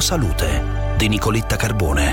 Salute di Nicoletta Carbone.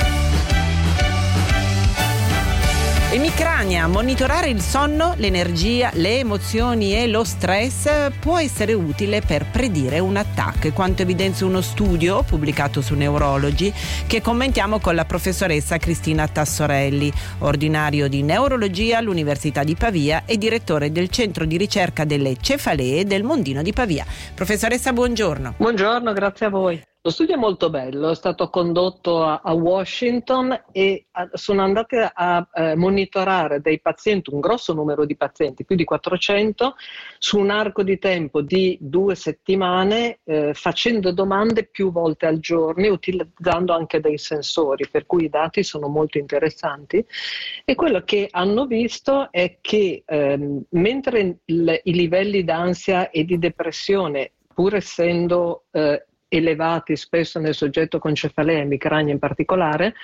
Emicrania, monitorare il sonno, l'energia, le emozioni e lo stress può essere utile per predire un attacco, quanto evidenzia uno studio pubblicato su Neurology che commentiamo con la professoressa Cristina Tassorelli, ordinario di neurologia all'Università di Pavia e direttore del centro di ricerca delle cefalee del Mondino di Pavia. Professoressa, buongiorno. Buongiorno, grazie a voi. Lo studio è molto bello, è stato condotto a, a Washington e a, sono andate a, a eh, monitorare dei pazienti, un grosso numero di pazienti, più di 400, su un arco di tempo di due settimane, eh, facendo domande più volte al giorno e utilizzando anche dei sensori, per cui i dati sono molto interessanti. E quello che hanno visto è che ehm, mentre il, i livelli d'ansia e di depressione pur essendo eh, elevati spesso nel soggetto con cefalea e emicrania in particolare,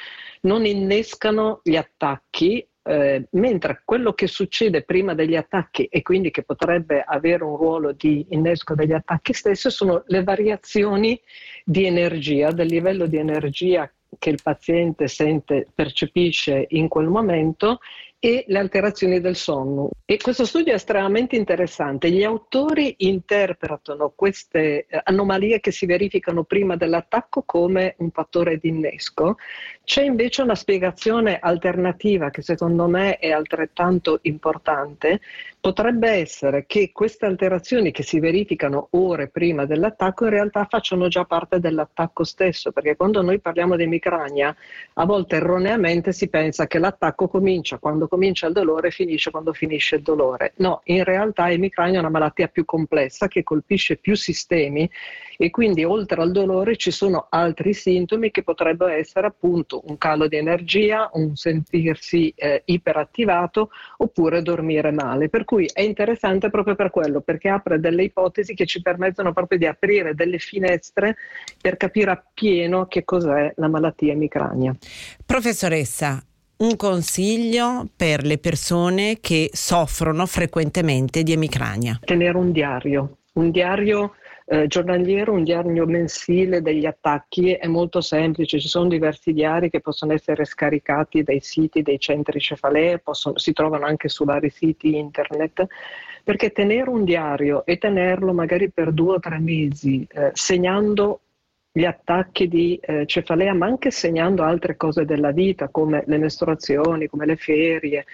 non innescano gli attacchi, eh, mentre quello che succede prima degli attacchi e quindi che potrebbe avere un ruolo di innesco degli attacchi stessi sono le variazioni di energia, del livello di energia che il paziente sente, percepisce in quel momento e le alterazioni del sonno. E questo studio è estremamente interessante. Gli autori interpretano queste eh, anomalie che si verificano prima dell'attacco come un fattore di innesco. C'è invece una spiegazione alternativa che secondo me è altrettanto importante. Potrebbe essere che queste alterazioni che si verificano ore prima dell'attacco in realtà facciano già parte dell'attacco stesso, perché quando noi parliamo di emicrania, a volte erroneamente si pensa che l'attacco comincia quando comincia il dolore e finisce quando finisce il dolore. No, in realtà l'emicrania è una malattia più complessa che colpisce più sistemi e quindi oltre al dolore ci sono altri sintomi che potrebbero essere appunto un calo di energia, un sentirsi eh, iperattivato oppure dormire male. Per cui è interessante proprio per quello, perché apre delle ipotesi che ci permettono proprio di aprire delle finestre per capire appieno che cos'è la malattia emicrania. Professoressa, un consiglio per le persone che soffrono frequentemente di emicrania? Tenere un diario, un diario eh, giornaliero, un diario mensile degli attacchi è molto semplice, ci sono diversi diari che possono essere scaricati dai siti dei centri cefalee, possono, si trovano anche su vari siti internet, perché tenere un diario e tenerlo magari per due o tre mesi, eh, segnando gli attacchi di eh, cefalea, ma anche segnando altre cose della vita, come le mestruazioni, come le ferie,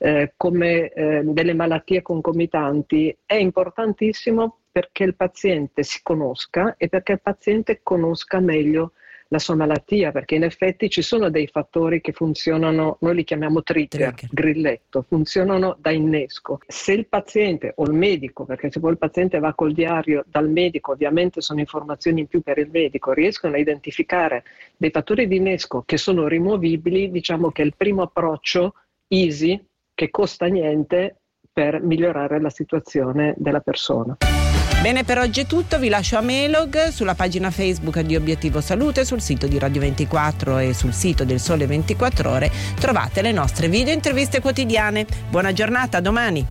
eh, come eh, delle malattie concomitanti, è importantissimo perché il paziente si conosca e perché il paziente conosca meglio la sua malattia, perché in effetti ci sono dei fattori che funzionano, noi li chiamiamo trigger, trigger, grilletto, funzionano da innesco. Se il paziente o il medico, perché se poi il paziente va col diario dal medico, ovviamente sono informazioni in più per il medico, riescono a identificare dei fattori di innesco che sono rimovibili, diciamo che è il primo approccio easy, che costa niente per migliorare la situazione della persona. Bene, per oggi è tutto, vi lascio a Melog sulla pagina Facebook di Obiettivo Salute, sul sito di Radio 24 e sul sito del Sole 24 Ore trovate le nostre video interviste quotidiane. Buona giornata, domani!